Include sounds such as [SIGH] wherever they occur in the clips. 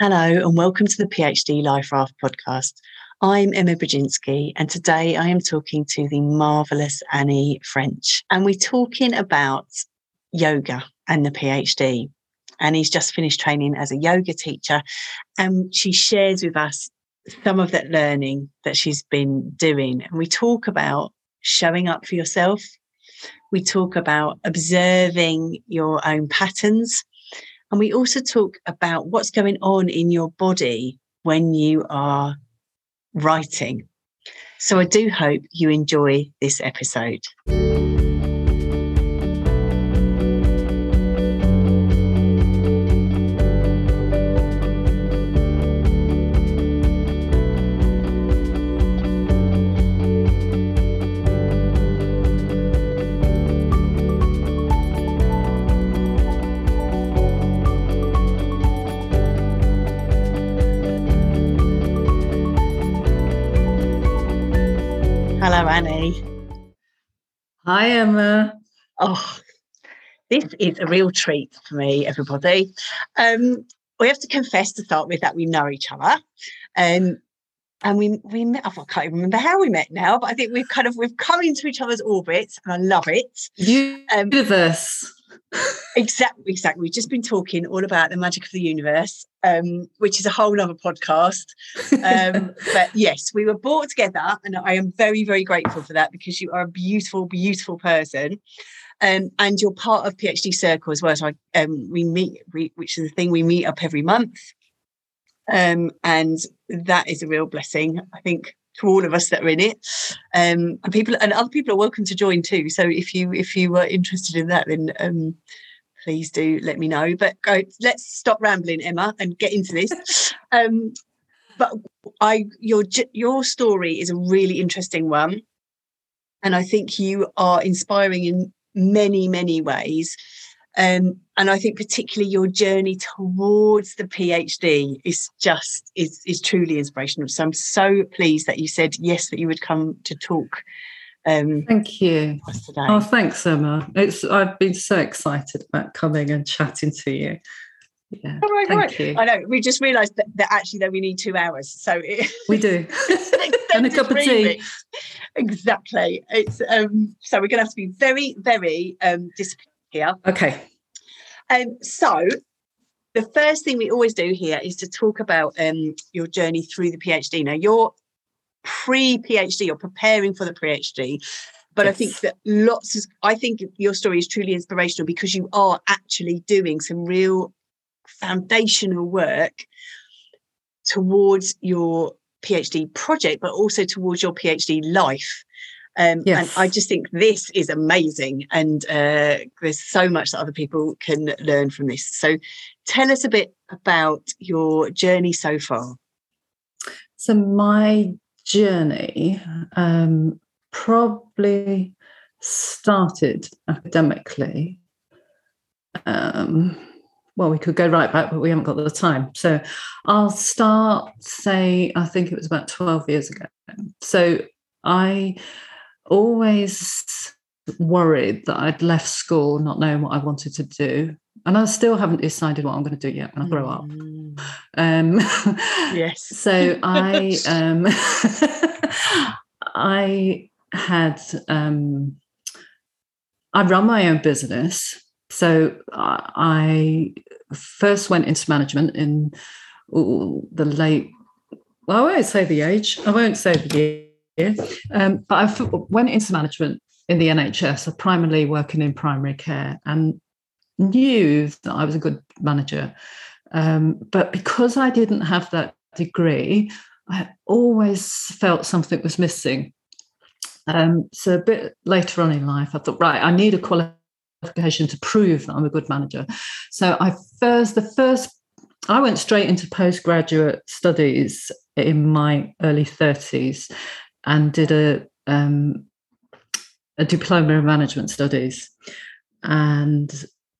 Hello, and welcome to the PhD Life Raft podcast. I'm Emma Brodzinski, and today I am talking to the marvelous Annie French. And we're talking about yoga and the PhD. Annie's just finished training as a yoga teacher, and she shares with us some of that learning that she's been doing. And we talk about showing up for yourself, we talk about observing your own patterns and we also talk about what's going on in your body when you are writing. So I do hope you enjoy this episode. Annie. Hi, Emma. Oh, this is a real treat for me, everybody. Um, we have to confess to start with that we know each other. Um, and we we met, I can't even remember how we met now, but I think we've kind of we've come into each other's orbits and I love it. Um, Universe exactly, exactly. We've just been talking all about the magic of the universe, um, which is a whole other podcast. Um, [LAUGHS] but yes, we were brought together, and I am very, very grateful for that because you are a beautiful, beautiful person. Um, and you're part of PhD Circle as well. So I, um, we meet, we, which is the thing we meet up every month, um, and that is a real blessing. I think to all of us that are in it. Um, and people and other people are welcome to join too. So if you if you were interested in that, then um, please do let me know. But go, let's stop rambling, Emma, and get into this. [LAUGHS] Um, but I your your story is a really interesting one, and I think you are inspiring in many many ways. Um, and I think particularly your journey towards the PhD is just is is truly inspirational. So I'm so pleased that you said yes that you would come to talk. Um, Thank you. Oh, thanks, Emma. It's I've been so excited about coming and chatting to you. Yeah, oh, right, thank right. you. I know. We just realised that, that actually though, we need two hours. So it, [LAUGHS] we do, [LAUGHS] and a cup of tea. Exactly. It's um. So we're going to have to be very, very um disciplined here. Okay. Um, so the first thing we always do here is to talk about um, your journey through the PhD. Now you're pre-PhD, you're preparing for the PhD. But yes. I think that lots of, I think your story is truly inspirational because you are actually doing some real foundational work towards your PhD project, but also towards your PhD life. Um, yes. And I just think this is amazing. And uh, there's so much that other people can learn from this. So tell us a bit about your journey so far. So, my journey um, probably started academically. Um, well, we could go right back, but we haven't got the time. So I'll start, say, I think it was about 12 years ago. So I always worried that I'd left school not knowing what I wanted to do. And I still haven't decided what I'm going to do yet when I grow up. Mm. Um, yes. [LAUGHS] so I [LAUGHS] um, [LAUGHS] I had um, I run my own business. So I first went into management in the late. Well, I won't say the age. I won't say the year um, but I went into management in the NHS, primarily working in primary care, and knew that I was a good manager. Um, but because I didn't have that degree, I always felt something was missing. Um, so a bit later on in life, I thought, right, I need a qualification to prove that I'm a good manager. So I first, the first, I went straight into postgraduate studies in my early 30s and did a um, a diploma in management studies. And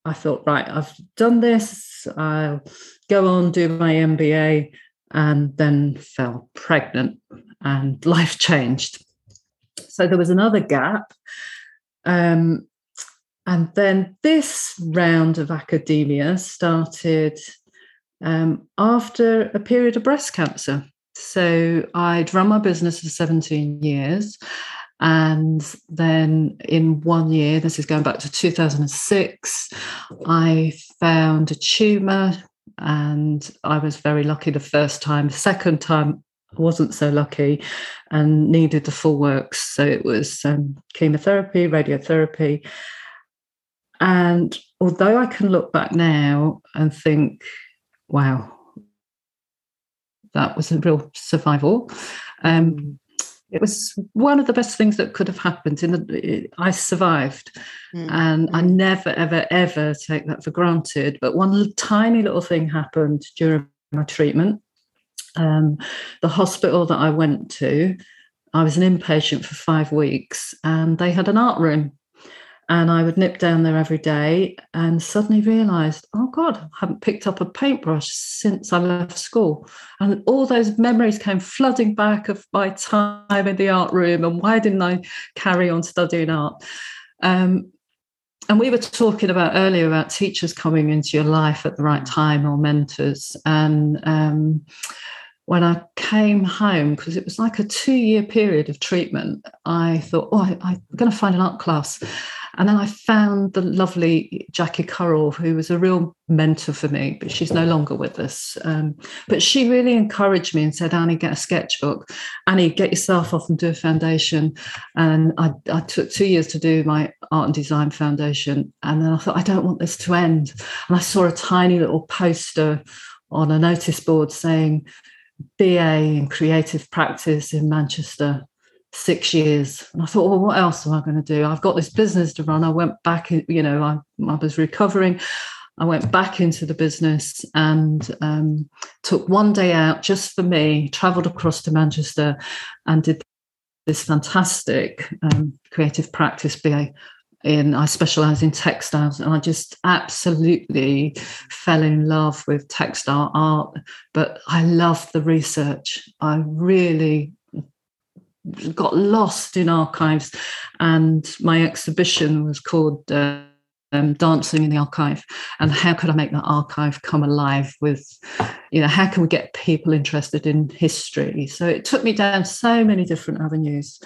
I thought, right, I've done this. I'll go on do my MBA, and then fell pregnant, and [LAUGHS] life changed. So there was another gap. Um, and then this round of academia started um, after a period of breast cancer. So I'd run my business for 17 years. And then in one year, this is going back to 2006, I found a tumor and I was very lucky the first time. The second time, I wasn't so lucky and needed the full works. So it was um, chemotherapy, radiotherapy. And although I can look back now and think, wow, that was a real survival. Um, mm. It was one of the best things that could have happened. In the, I survived, mm. and. I never, ever, ever take that for granted. But one tiny little thing happened during my treatment. Um, the hospital that I went to, I was an inpatient for five weeks, and they had an art room and I would nip down there every day and suddenly realized, oh God, I haven't picked up a paintbrush since I left school. And all those memories came flooding back of my time in the art room and why didn't I carry on studying art? Um, and we were talking about earlier about teachers coming into your life at the right time or mentors. And um, when I came home, because it was like a two year period of treatment, I thought, oh, I, am going to find an art class. And then I found the lovely Jackie Currell, who was a real mentor for me, but she's no longer with us. Um, but she really encouraged me and said, Annie, get a sketchbook. Annie, get yourself off and do a foundation. And I, I took two years to do my art and design foundation. And then I thought, I don't want this to end. And I saw a tiny little poster on a notice board saying, BA in creative practice in Manchester six years. And I thought, well, what else am I going to do? I've got this business to run. I went back, you know, I, I was recovering. I went back into the business and um, took one day out just for me, traveled across to Manchester and did this fantastic um, creative practice BA in I specialize in textiles and I just absolutely fell in love with textile art but I love the research I really got lost in archives, and my exhibition was called uh, um, Dancing in the Archive. And how could I make that archive come alive with, you know, how can we get people interested in history? So it took me down so many different avenues.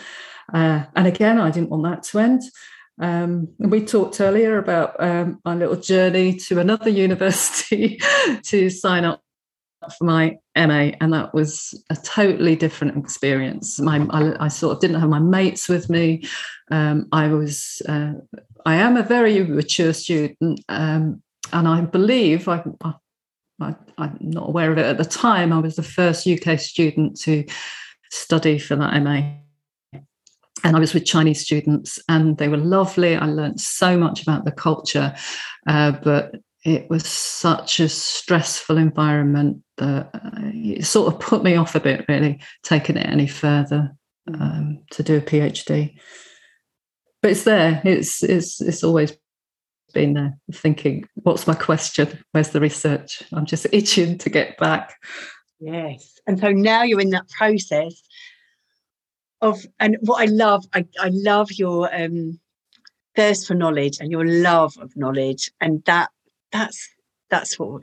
Uh, and again, I didn't want that to end. Um, we talked earlier about um, my little journey to another [LAUGHS] university to sign up for my MA, and that was a totally different experience. My, I, I sort of didn't have my mates with me. Um, I was, uh, I am a very mature student, um, and I believe I, I, I'm not aware of it at the time. I was the first UK student to study for that MA. And I was with Chinese students, and they were lovely. I learned so much about the culture, uh, but it was such a stressful environment that it sort of put me off a bit, really, taking it any further um, to do a PhD. But it's there. It's it's it's always been there. Thinking, what's my question? Where's the research? I'm just itching to get back. Yes, and so now you're in that process of, and what I love, I, I love your um, thirst for knowledge and your love of knowledge, and that that's that's what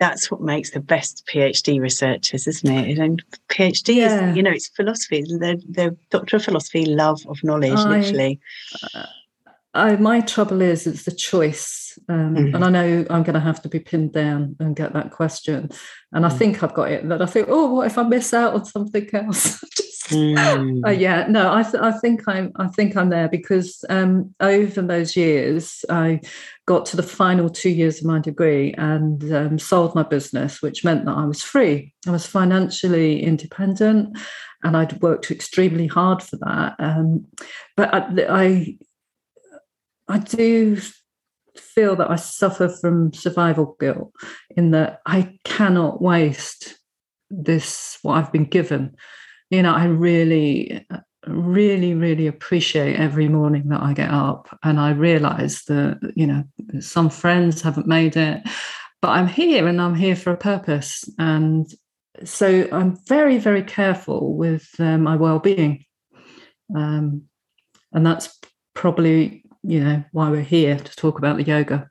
that's what makes the best PhD researchers, isn't it? And PhD yeah. is, you know, it's philosophy. The the doctor of philosophy, love of knowledge, I, literally. Uh, Uh, I, my trouble is it's the choice, um, mm-hmm. and I know I'm going to have to be pinned down and get that question. And mm-hmm. I mm. think I've got it. That I think, oh, what if I miss out on something else? [LAUGHS] Mm. Uh, yeah, no, I, th- I think I'm I think I'm there because um, over those years I got to the final two years of my degree and um, sold my business, which meant that I was free. I was financially independent, and I'd worked extremely hard for that. Um, but I, I I do feel that I suffer from survival guilt in that I cannot waste this what I've been given you know, I really, really, really appreciate every morning that I get up and I realize that, you know, some friends haven't made it, but I'm here and I'm here for a purpose. And so I'm very, very careful with uh, my well being. Um, and that's probably, you know, why we're here to talk about the yoga.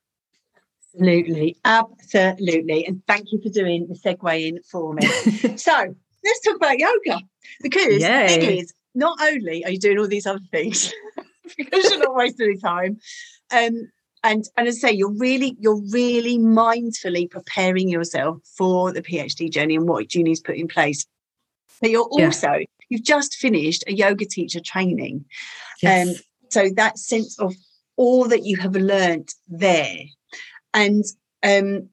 Absolutely, absolutely. And thank you for doing the segue in for me. [LAUGHS] so let's talk about yoga because Yay. it is not only are you doing all these other things [LAUGHS] because you're not wasting any time, um, and and as I say, you're really you're really mindfully preparing yourself for the PhD journey and what you need to put in place. But you're also yeah. you've just finished a yoga teacher training, yes. um, so that sense of all that you have learned there and um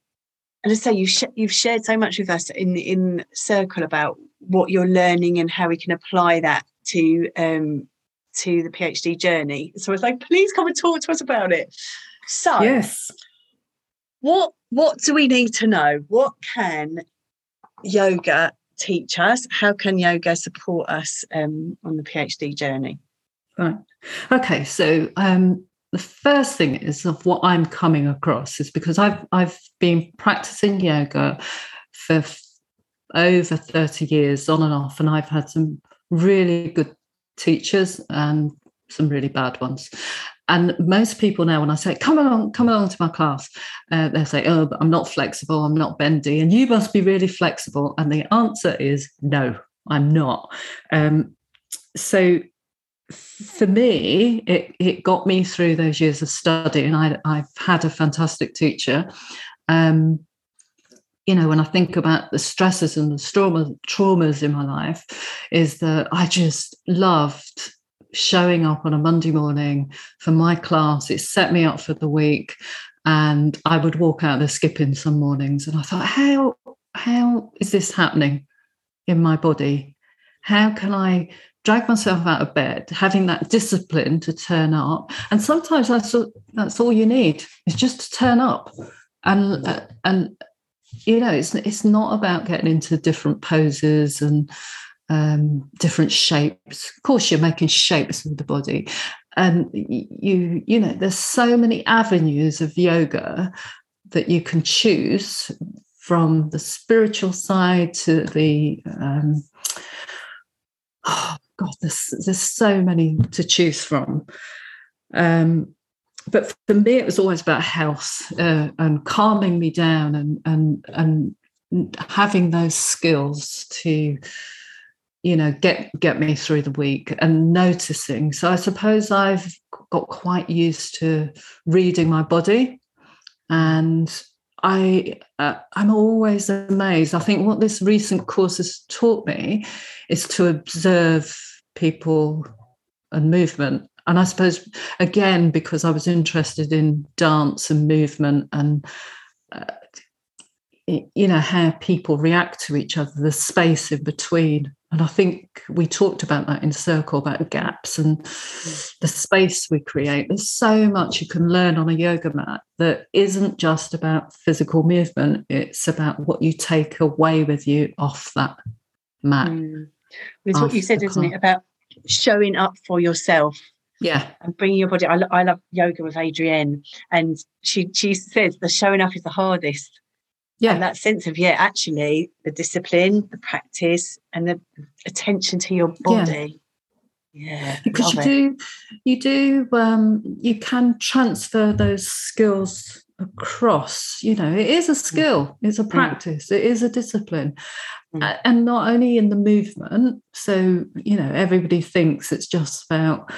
and I say you sh- you've shared so much with us in in circle about what you're learning and how we can apply that to um to the PhD journey. So I was like, please come and talk to us about it. So yes, what what do we need to know? What can yoga teach us? How can yoga support us um, on the PhD journey? Right. Okay. So um, the first thing is of what I'm coming across is because I've I've been practicing yoga for over 30 years on and off, and I've had some really good teachers and some really bad ones. And most people now, when I say, come along, come along to my class, uh, they say, oh, but I'm not flexible, I'm not bendy, and you must be really flexible. And the answer is no, I'm not. Um, so for me, it, it got me through those years of study, and I, I've had a fantastic teacher. Um, you know, when I think about the stresses and the trauma, traumas in my life, is that I just loved showing up on a Monday morning for my class. It set me up for the week, and I would walk out there skipping some mornings, and I thought, how how is this happening in my body? How can I drag myself out of bed, having that discipline to turn up. And sometimes that's all, that's all you need is just to turn up. And uh, and you know, it's it's not about getting into different poses and um, different shapes. Of course, you're making shapes with the body, and you you know, there's so many avenues of yoga that you can choose from the spiritual side to the um, [SIGHS] oh, God, there's there's so many to choose from. Um, but for me, it was always about health uh, and calming me down and and and having those skills to, you know, get get me through the week and noticing. So I suppose I've got quite used to reading my body, and I uh, I'm always amazed. I think what this recent course has taught me is to observe people and movement. And I suppose, again, because I was interested in dance and movement and, uh, you know, how people react to each other, the space in between. And I think we talked about that in Circle about gaps and the space we create. There's so much you can learn on a yoga mat that isn't just about physical movement, it's about what you take away with you off that mat. Mm. It's what you said, isn't it, about showing up for yourself. Yeah, and bringing your body. I, I love yoga with Adriene, and she she says the showing up is the hardest. Yeah, and that sense of yeah, actually the discipline, the practice, and the attention to your body. Yeah, yeah because you it. do, you do, um, you can transfer those skills across you know it is a mm. skill it's a mm. practice it is a discipline mm. and not only in the movement so you know everybody thinks it's just about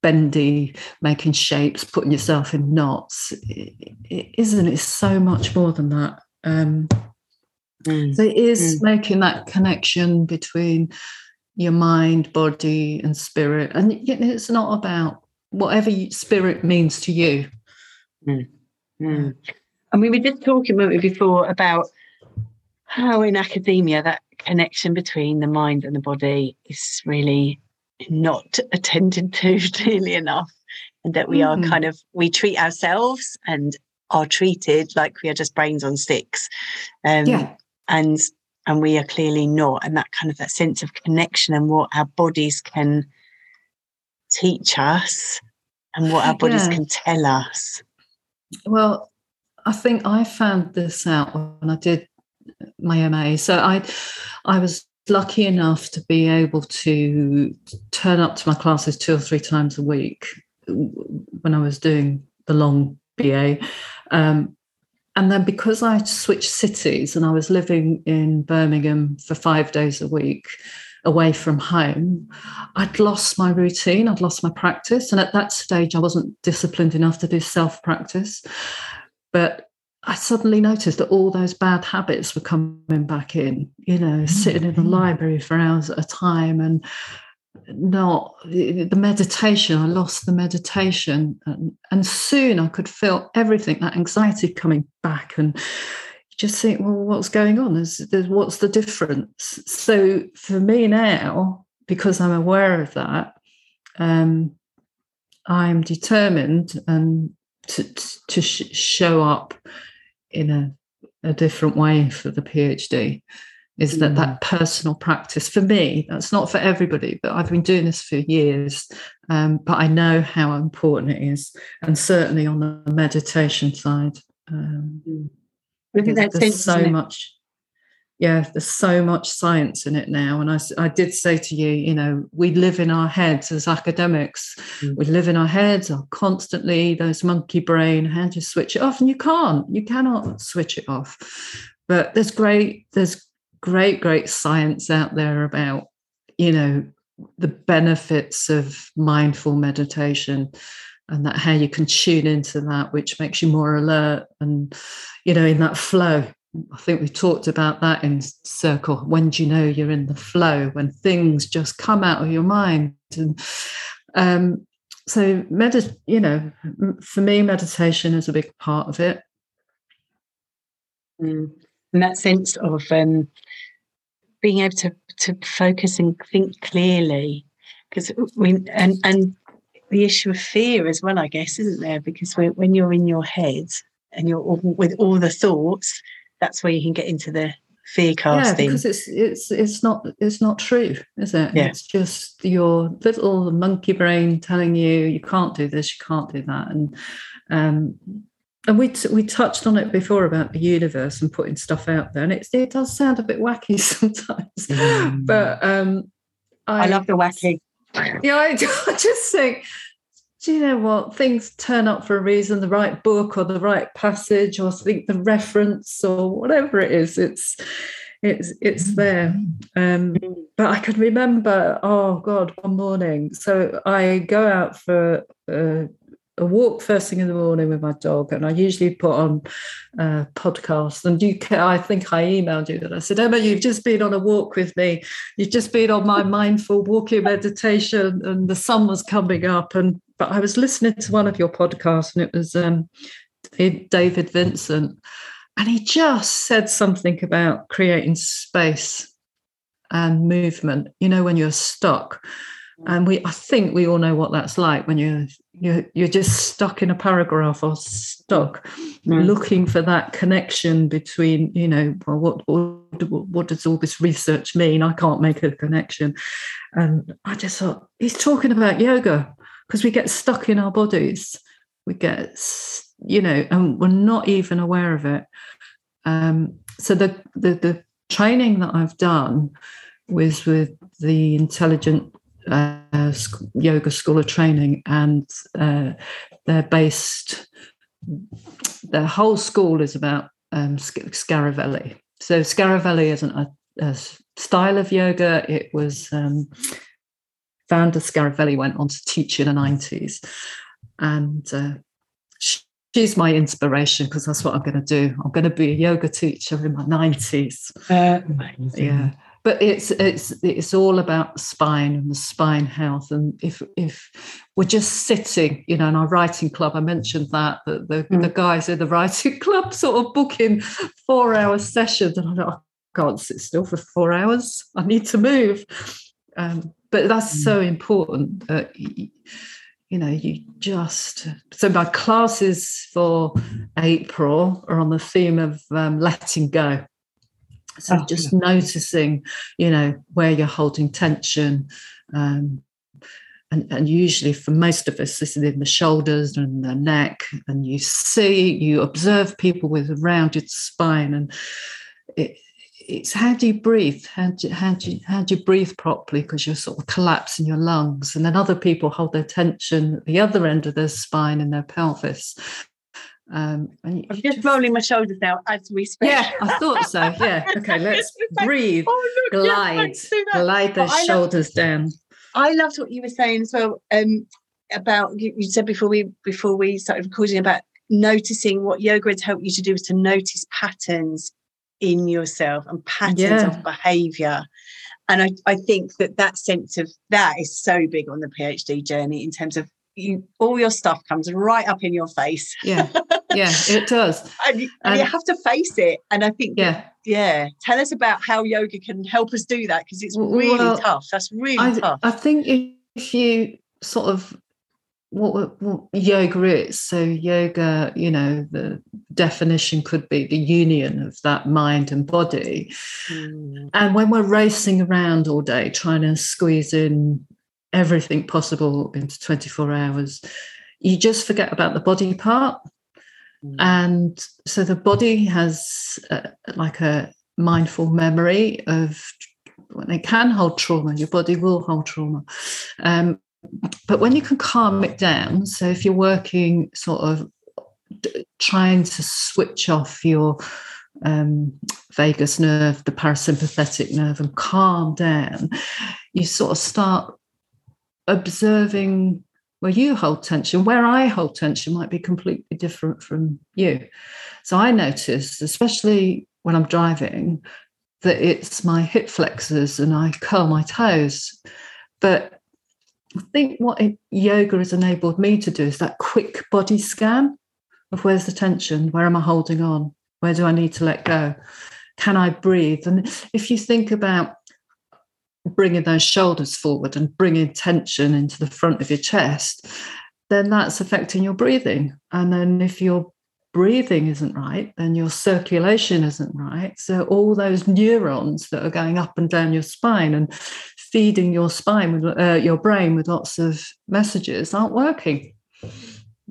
bendy making shapes putting yourself in knots it, it isn't it's so much more than that um, mm. so it is mm. making that connection between your mind body and spirit and it's not about whatever spirit means to you mm. Mm. And we were just talking a moment before about how in academia that connection between the mind and the body is really not attended to [LAUGHS] nearly enough and that we mm-hmm. are kind of we treat ourselves and are treated like we are just brains on sticks um, yeah. and and we are clearly not and that kind of that sense of connection and what our bodies can teach us and what our bodies yeah. can tell us well, I think I found this out when I did my MA. So I, I was lucky enough to be able to turn up to my classes two or three times a week when I was doing the long BA. Um, and then because I switched cities and I was living in Birmingham for five days a week away from home, I'd lost my routine, I'd lost my practice. And at that stage, I wasn't disciplined enough to do self practice. But I suddenly noticed that all those bad habits were coming back in, you know, mm-hmm. sitting in the library for hours at a time and not the meditation. I lost the meditation. And, and soon I could feel everything, that anxiety coming back. And just think, well, what's going on? Is there's, what's the difference? So for me now, because I'm aware of that, um, I'm determined and to, to sh- show up in a, a different way for the PhD is that that mm. personal practice for me that's not for everybody but i've been doing this for years um, but i know how important it is and certainly on the meditation side um, mm. there's, there's so much yeah there's so much science in it now and I, I did say to you you know we live in our heads as academics mm. we live in our heads are constantly those monkey brain how do you switch it off and you can't you cannot switch it off but there's great there's great great science out there about you know the benefits of mindful meditation and that how you can tune into that which makes you more alert and you know in that flow I think we talked about that in circle. When do you know you're in the flow? When things just come out of your mind. And um, so, medit- you know, for me, meditation is a big part of it. Mm. And that sense of um, being able to to focus and think clearly, because we and and the issue of fear as well, I guess, isn't there? Because when you're in your head and you're all, with all the thoughts, that's where you can get into the fear casting. Yeah, because it's it's it's not it's not true, is it? Yeah. It's just your little monkey brain telling you you can't do this, you can't do that, and um, and we t- we touched on it before about the universe and putting stuff out there, and it it does sound a bit wacky [LAUGHS] sometimes, mm. but um, I, I love the wacky. Yeah, I, [LAUGHS] I just think do you know what? Things turn up for a reason the right book or the right passage or think the reference or whatever it is it's it's it's there. Um, but i can remember oh god one morning. So i go out for uh, a walk first thing in the morning with my dog, and I usually put on a podcast. And you, I think I emailed you that I said, Emma, you've just been on a walk with me. You've just been on my mindful walking meditation, and the sun was coming up, and but I was listening to one of your podcasts and it was um, David Vincent, and he just said something about creating space and movement. You know, when you're stuck, and we, I think we all know what that's like when you're you're, you're just stuck in a paragraph or stuck looking for that connection between you know well, what, what what does all this research mean i can't make a connection and i just thought he's talking about yoga because we get stuck in our bodies. We get, you know, and we're not even aware of it. Um, so the, the the training that I've done was with the intelligent uh, yoga school of training, and uh, they're based. Their whole school is about um, Scaravelli. So Scaravelli isn't a, a, style of yoga; it was um, Vanda Scaravelli went on to teach in the 90s. And uh, she's my inspiration because that's what I'm going to do. I'm going to be a yoga teacher in my 90s. Uh, yeah. But it's it's it's all about the spine and the spine health. And if if we're just sitting, you know, in our writing club, I mentioned that that the, mm. the guys in the writing [LAUGHS] club sort of booking four hour sessions, and I can't sit still for four hours. I need to move. Um, but that's mm. so important that you know you just so my classes for april are on the theme of um, letting go so oh, just yeah. noticing you know where you're holding tension um, and, and, usually for most of us this is in the shoulders and the neck and you see you observe people with a rounded spine and it, it's how do you breathe? How do, how do you, how do you breathe properly? Because you're sort of collapsing your lungs, and then other people hold their tension at the other end of their spine and their pelvis. Um, and I'm just, rolling my shoulders now as we speak. Yeah, I thought so. [LAUGHS] Yeah. Okay, let's breathe. Oh, look, glide, glide those shoulders down. I loved what you were saying as well. Um, about you, you said before we before we started recording about noticing what yoga has helped you to do is to notice patterns in yourself and patterns yeah. of behavior and I, I think that that sense of that is so big on the phd journey in terms of you all your stuff comes right up in your face yeah [LAUGHS] yeah it does [LAUGHS] and, you, and, and, you have to face it and i think yeah yeah tell us about how yoga can help us do that because it's really well, tough that's really I, tough i think if you sort of what, what yoga is. So, yoga, you know, the definition could be the union of that mind and body. Mm. And when we're racing around all day trying to squeeze in everything possible into 24 hours, you just forget about the body part. Mm. And so the body has uh, like a mindful memory of when it can hold trauma, your body will hold trauma. Um, but when you can calm it down, so if you're working sort of trying to switch off your um, vagus nerve, the parasympathetic nerve, and calm down, you sort of start observing where you hold tension. Where I hold tension might be completely different from you. So I notice, especially when I'm driving, that it's my hip flexors and I curl my toes. But I think what yoga has enabled me to do is that quick body scan of where's the tension, where am I holding on, where do I need to let go, can I breathe? And if you think about bringing those shoulders forward and bringing tension into the front of your chest, then that's affecting your breathing. And then if your breathing isn't right, then your circulation isn't right. So all those neurons that are going up and down your spine and feeding your spine with uh, your brain with lots of messages aren't working.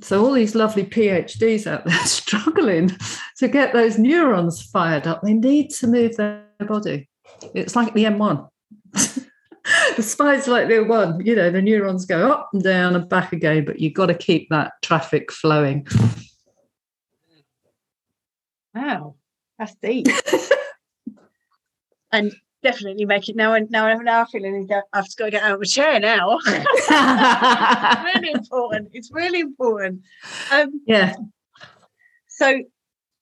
So all these lovely PhDs out there [LAUGHS] struggling to get those neurons fired up. They need to move their body. It's like the M1. [LAUGHS] the spine's like the one, you know, the neurons go up and down and back again, but you've got to keep that traffic flowing. Wow, that's deep. and definitely make it now. And now, I have now I feel I've got to get out of a chair now. [LAUGHS] it's really important. It's really important. Um, yeah. So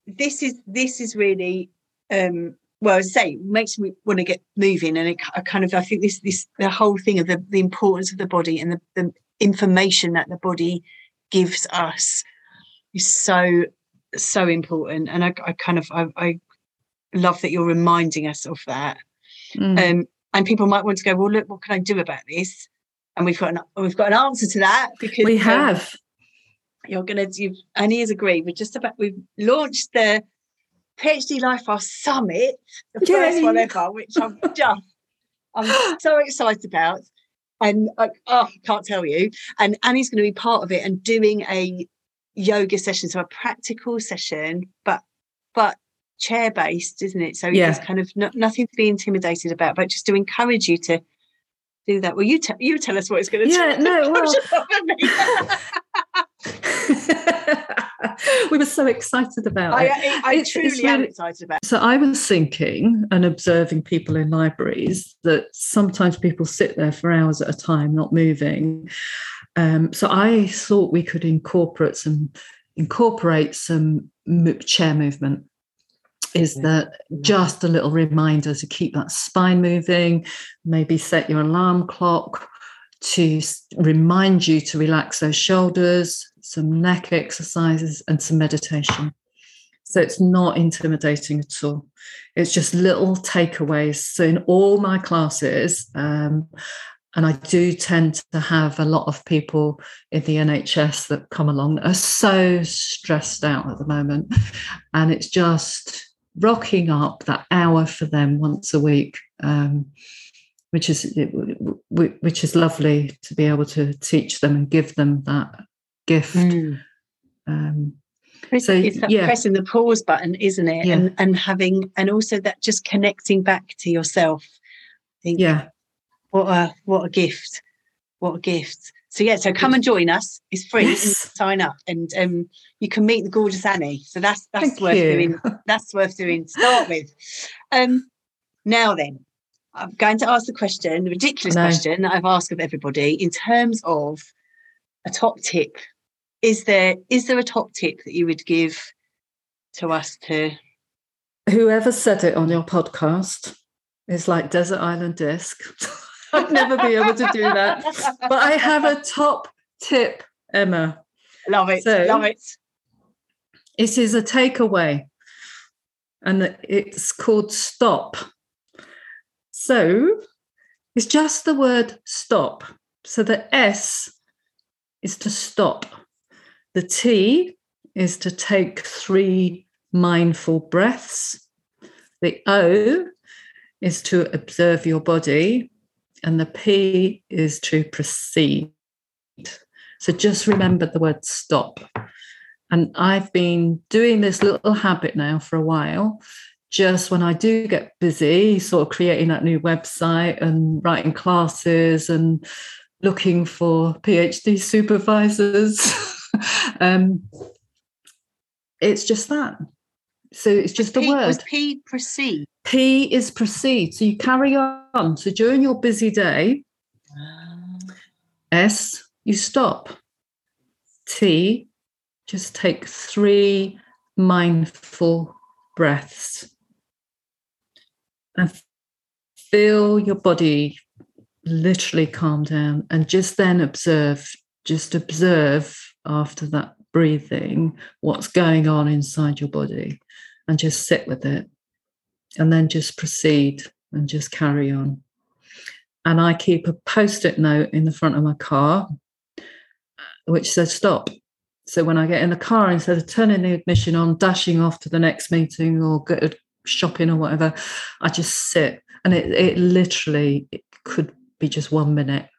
this is this is really um, well, I say makes me want to get moving, and it, I kind of I think this this the whole thing of the, the importance of the body and the, the information that the body gives us is so so important, and I, I kind of I, I love that you're reminding us of that Mm. Um, and people might want to go, well, look, what can I do about this? And we've got an we've got an answer to that because we have. Um, you're gonna do Annie has agreed. We're just about we've launched the PhD Life Raft Summit, the Yay. first one ever, which I'm [LAUGHS] just I'm so excited about. And I, oh, can't tell you. And Annie's going to be part of it and doing a yoga session, so a practical session, but but chair based, isn't it? So yeah. it's kind of no, nothing to be intimidated about, but just to encourage you to do that. Well, you tell you tell us what it's going to yeah, do. [LAUGHS] no, well. [LAUGHS] we were so excited about it. I, I, I truly really, am excited about it. So I was thinking and observing people in libraries that sometimes people sit there for hours at a time, not moving. Um, so I thought we could incorporate some incorporate some chair movement is that just a little reminder to keep that spine moving, maybe set your alarm clock to remind you to relax those shoulders, some neck exercises, and some meditation. So it's not intimidating at all. It's just little takeaways. So in all my classes, um, and I do tend to have a lot of people in the NHS that come along that are so stressed out at the moment. And it's just rocking up that hour for them once a week, um, which is which is lovely to be able to teach them and give them that gift. Mm. Um, so it's yeah. pressing the pause button, isn't it? Yeah. And and having and also that just connecting back to yourself. Think, yeah. What a what a gift! What a gift! So yeah, so come and join us. It's free. Yes. Sign up, and um, you can meet the gorgeous Annie. So that's that's Thank worth you. doing. That's worth doing. to Start with. Um, now then, I'm going to ask the question, the ridiculous No. question that I've asked of everybody in terms of a top tip. Is there is there a top tip that you would give to us to? Whoever said it on your podcast is like Desert Island Disc. [LAUGHS] I'd never be able to do that. But I have a top tip, Emma. Love it. So- love it. It is a takeaway, and it's called stop. So it's just the word stop. So the S is to stop, the T is to take three mindful breaths, the O is to observe your body, and the P is to proceed. So just remember the word stop. And I've been doing this little habit now for a while. Just when I do get busy, sort of creating that new website and writing classes and looking for PhD supervisors, [LAUGHS] um, it's just that. So it's just a word. P proceed? P is proceed. So you carry on. So during your busy day, S, you stop. T, just take three mindful breaths and feel your body literally calm down and just then observe, just observe after that breathing what's going on inside your body and just sit with it and then just proceed and just carry on. And I keep a post it note in the front of my car which says stop. So when I get in the car, instead of turning the ignition on, dashing off to the next meeting or go shopping or whatever, I just sit. And it, it literally it could be just one minute.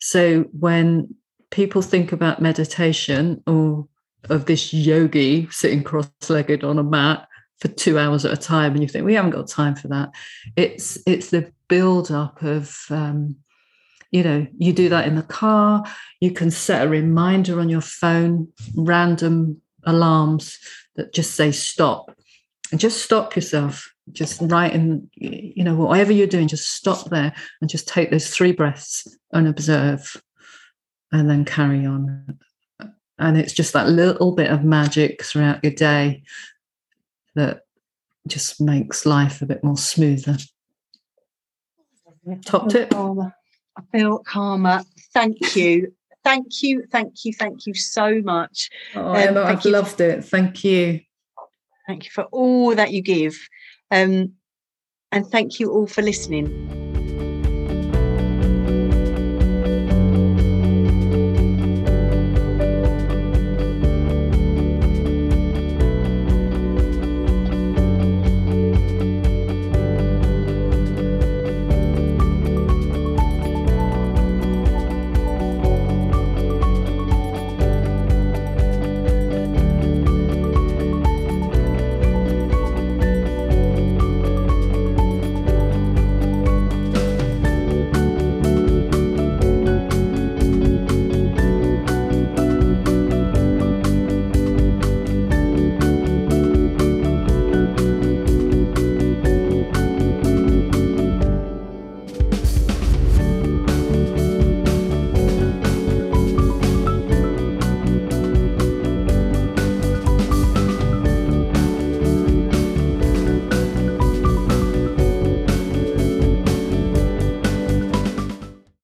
So when people think about meditation or of this yogi sitting cross-legged on a mat for two hours at a time, and you think we haven't got time for that, it's it's the build-up of um, you know you do that in the car you can set a reminder on your phone random alarms that just say stop just stop yourself just right in you know whatever you're doing just stop there and just take those three breaths and observe and then carry on and it's just that little bit of magic throughout your day that just makes life a bit more smoother Top tip. Calmer. I feel calmer. Thank you. Thank you. Thank you. Thank you so much. oh, Um, Emma, i've you. loved it thank you Thank you for all that you give. Um, and thank you all for listening.